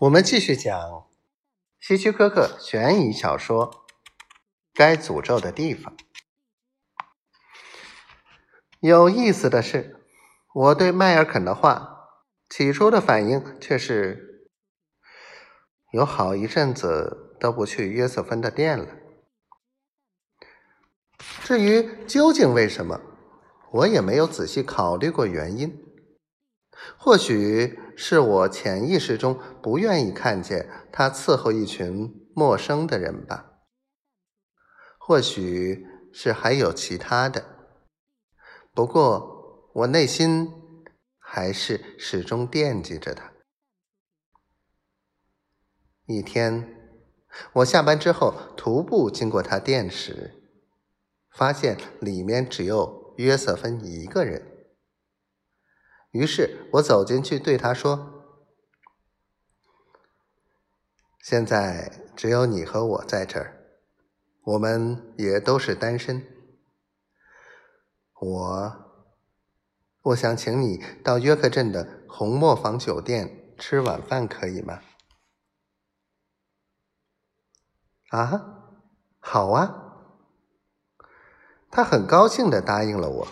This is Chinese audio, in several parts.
我们继续讲希区柯克悬疑小说《该诅咒的地方》。有意思的是，我对迈尔肯的话起初的反应却是有好一阵子都不去约瑟芬的店了。至于究竟为什么，我也没有仔细考虑过原因。或许是我潜意识中不愿意看见他伺候一群陌生的人吧，或许是还有其他的。不过我内心还是始终惦记着他。一天，我下班之后徒步经过他店时，发现里面只有约瑟芬一个人。于是我走进去，对他说：“现在只有你和我在这儿，我们也都是单身。我，我想请你到约克镇的红磨坊酒店吃晚饭，可以吗？”啊，好啊！他很高兴的答应了我。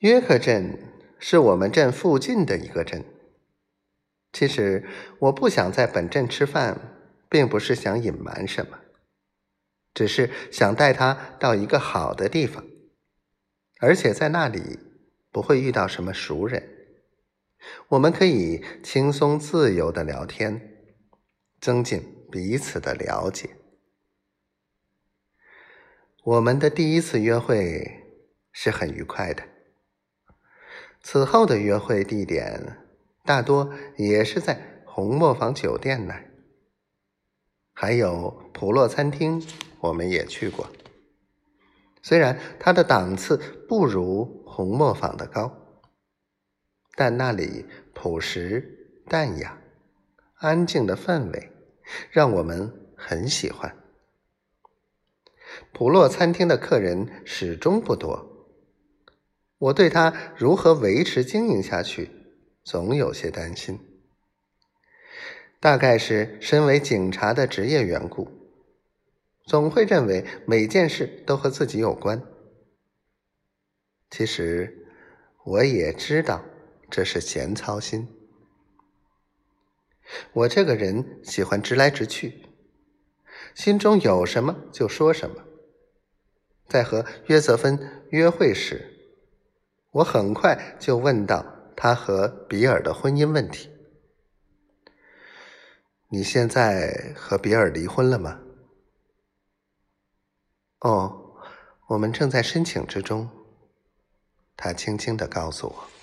约克镇是我们镇附近的一个镇。其实我不想在本镇吃饭，并不是想隐瞒什么，只是想带他到一个好的地方，而且在那里不会遇到什么熟人，我们可以轻松自由的聊天，增进彼此的了解。我们的第一次约会是很愉快的。此后的约会地点大多也是在红磨坊酒店那儿，还有普洛餐厅，我们也去过。虽然它的档次不如红磨坊的高，但那里朴实淡雅、安静的氛围让我们很喜欢。普洛餐厅的客人始终不多。我对他如何维持经营下去，总有些担心。大概是身为警察的职业缘故，总会认为每件事都和自己有关。其实我也知道这是闲操心。我这个人喜欢直来直去，心中有什么就说什么。在和约瑟芬约会时。我很快就问到他和比尔的婚姻问题。你现在和比尔离婚了吗？哦，我们正在申请之中。他轻轻的告诉我。